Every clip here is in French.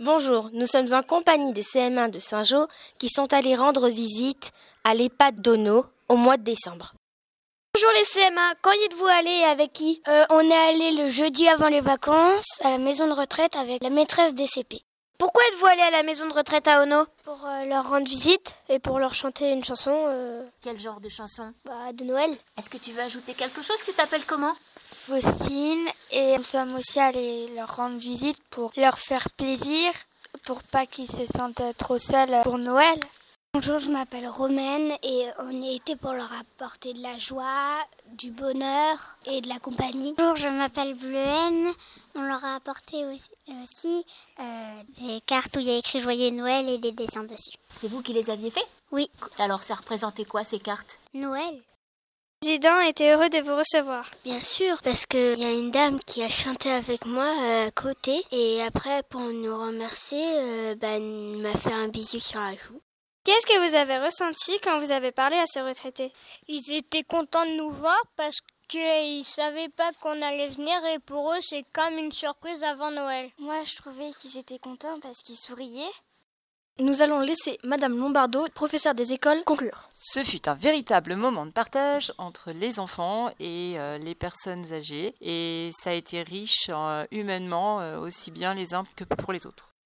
Bonjour, nous sommes en compagnie des CM1 de Saint-Jean qui sont allés rendre visite à l'EHPAD d'Ono au mois de décembre. Bonjour les CM1, quand y êtes-vous allés et avec qui? Euh, On est allé le jeudi avant les vacances à la maison de retraite avec la maîtresse des CP. Pourquoi êtes-vous allé à la maison de retraite à Ono? Pour euh, leur rendre visite et pour leur chanter une chanson. Euh... Quel genre de chanson? bah, De Noël. Est-ce que tu veux ajouter quelque chose? Tu t'appelles comment? Faustine et nous sommes aussi allés leur rendre visite pour leur faire plaisir, pour pas qu'ils se sentent trop seuls pour Noël. Bonjour, je m'appelle Romaine et on y était pour leur apporter de la joie, du bonheur et de la compagnie. Bonjour, je m'appelle Bleuhen. On leur a apporté aussi, aussi euh, des cartes où il y a écrit Joyeux Noël et des dessins dessus. C'est vous qui les aviez fait Oui. Alors, ça représentait quoi ces cartes? Noël. Le président était heureux de vous recevoir. Bien sûr, parce qu'il y a une dame qui a chanté avec moi à côté et après, pour nous remercier, euh, ben, elle m'a fait un bisou sur la joue. Qu'est-ce que vous avez ressenti quand vous avez parlé à ce retraité? Ils étaient contents de nous voir parce qu'ils ne savaient pas qu'on allait venir et pour eux c'est comme une surprise avant Noël. Moi je trouvais qu'ils étaient contents parce qu'ils souriaient. Nous allons laisser Madame Lombardo, professeure des écoles, conclure. Ce fut un véritable moment de partage entre les enfants et euh, les personnes âgées et ça a été riche euh, humainement euh, aussi bien les uns que pour les autres.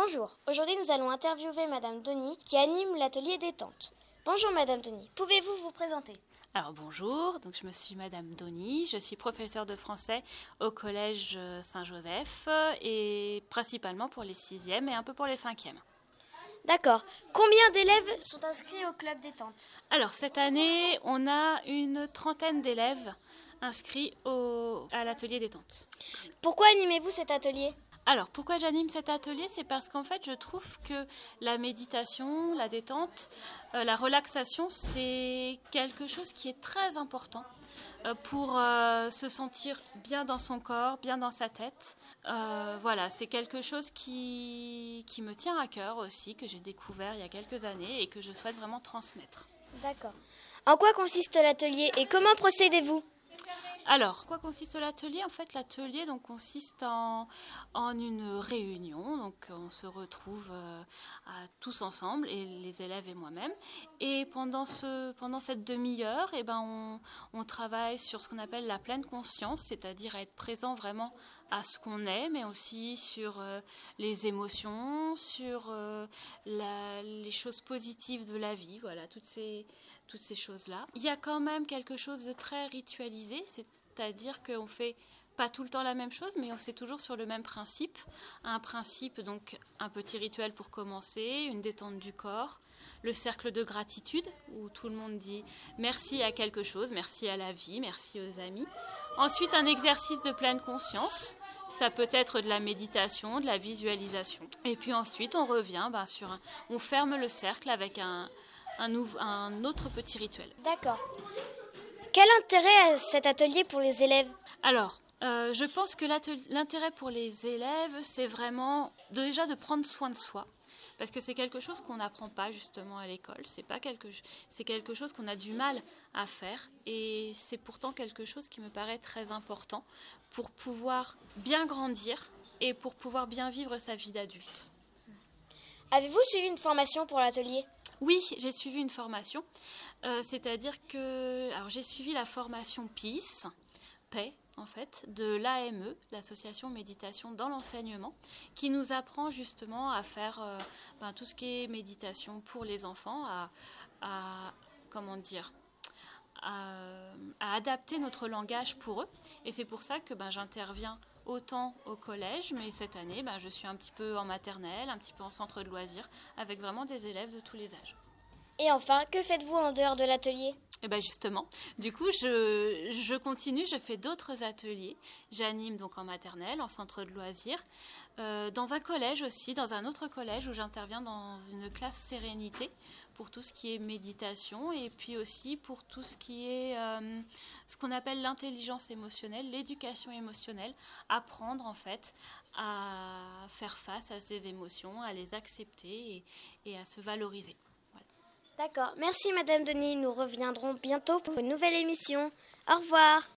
Bonjour, aujourd'hui nous allons interviewer Madame Denis qui anime l'atelier détente. Bonjour Madame Denis, pouvez-vous vous présenter? Alors bonjour, donc je me suis Madame Denis, je suis professeure de français au collège Saint-Joseph et principalement pour les sixièmes et un peu pour les cinquièmes. D'accord. Combien d'élèves sont inscrits au club détente? Alors cette année, on a une trentaine d'élèves inscrits au, à l'atelier détente. Pourquoi animez-vous cet atelier? Alors, pourquoi j'anime cet atelier? C'est parce qu'en fait, je trouve que la méditation, la détente, euh, la relaxation, c'est quelque chose qui est très important euh, pour euh, se sentir bien dans son corps, bien dans sa tête. voilà, c'est quelque chose qui, qui me tient à cœur aussi, que j'ai découvert il y a quelques années et que je souhaite vraiment transmettre. D'accord. En quoi consiste l'atelier et comment procédez-vous? Alors, quoi consiste l'atelier En fait, l'atelier donc consiste en, en, une réunion. Donc, on se retrouve euh, à, tous ensemble, et les élèves et moi-même. Et pendant, ce, pendant cette demi-heure, eh ben, on, on, travaille sur ce qu'on appelle la pleine conscience, c'est-à-dire être présent vraiment à ce qu'on est, mais aussi sur euh, les émotions, sur euh, les choses positives de la vie. Voilà, toutes ces toutes ces choses-là. Il y a quand même quelque chose de très ritualisé, c'est-à-dire qu'on fait pas tout le temps la même chose, mais c'est toujours sur le même principe. Un principe, donc un petit rituel pour commencer, une détente du corps, le cercle de gratitude, où tout le monde dit merci à quelque chose, merci à la vie, merci aux amis. Ensuite, un exercice de pleine conscience. Ça peut être de la méditation, de la visualisation. Et puis ensuite, on revient ben, sur un... On ferme le cercle avec un, un, un autre petit rituel. D'accord. Quel intérêt a cet atelier pour les élèves? Alors, euh, je pense que l'intérêt pour les élèves, c'est vraiment déjà de prendre soin de soi. Parce que c'est quelque chose qu'on n'apprend pas justement à l'école. C'est pas quelque, c'est quelque chose qu'on a du mal à faire, et c'est pourtant quelque chose qui me paraît très important pour pouvoir bien grandir et pour pouvoir bien vivre sa vie d'adulte. Avez-vous suivi une formation pour l'atelier? Oui, j'ai suivi une formation. Euh, c'est-à-dire que alors j'ai suivi la formation PIS, paix en fait, de l'AME, l'association méditation dans l'enseignement, qui nous apprend justement à faire euh, ben, tout ce qui est méditation pour les enfants, à, comment dire, à, adapter notre langage pour eux. Et c'est pour ça que ben, j'interviens autant au collège, mais cette année, ben, je suis un petit peu en maternelle, un petit peu en centre de loisirs, avec vraiment des élèves de tous les âges. Et enfin, que faites-vous en dehors de l'atelier? Eh bien justement, du coup, je, je continue, je fais d'autres ateliers. J'anime donc en maternelle, en centre de loisirs, euh, dans un collège aussi, dans un autre collège où j'interviens dans une classe sérénité pour tout ce qui est méditation et puis aussi pour tout ce qui est euh, ce qu'on appelle l'intelligence émotionnelle, l'éducation émotionnelle, apprendre en fait à faire face à ses émotions, à les accepter et à se valoriser. D'accord. Merci Madame Denis. Nous reviendrons bientôt pour une nouvelle émission. Au revoir.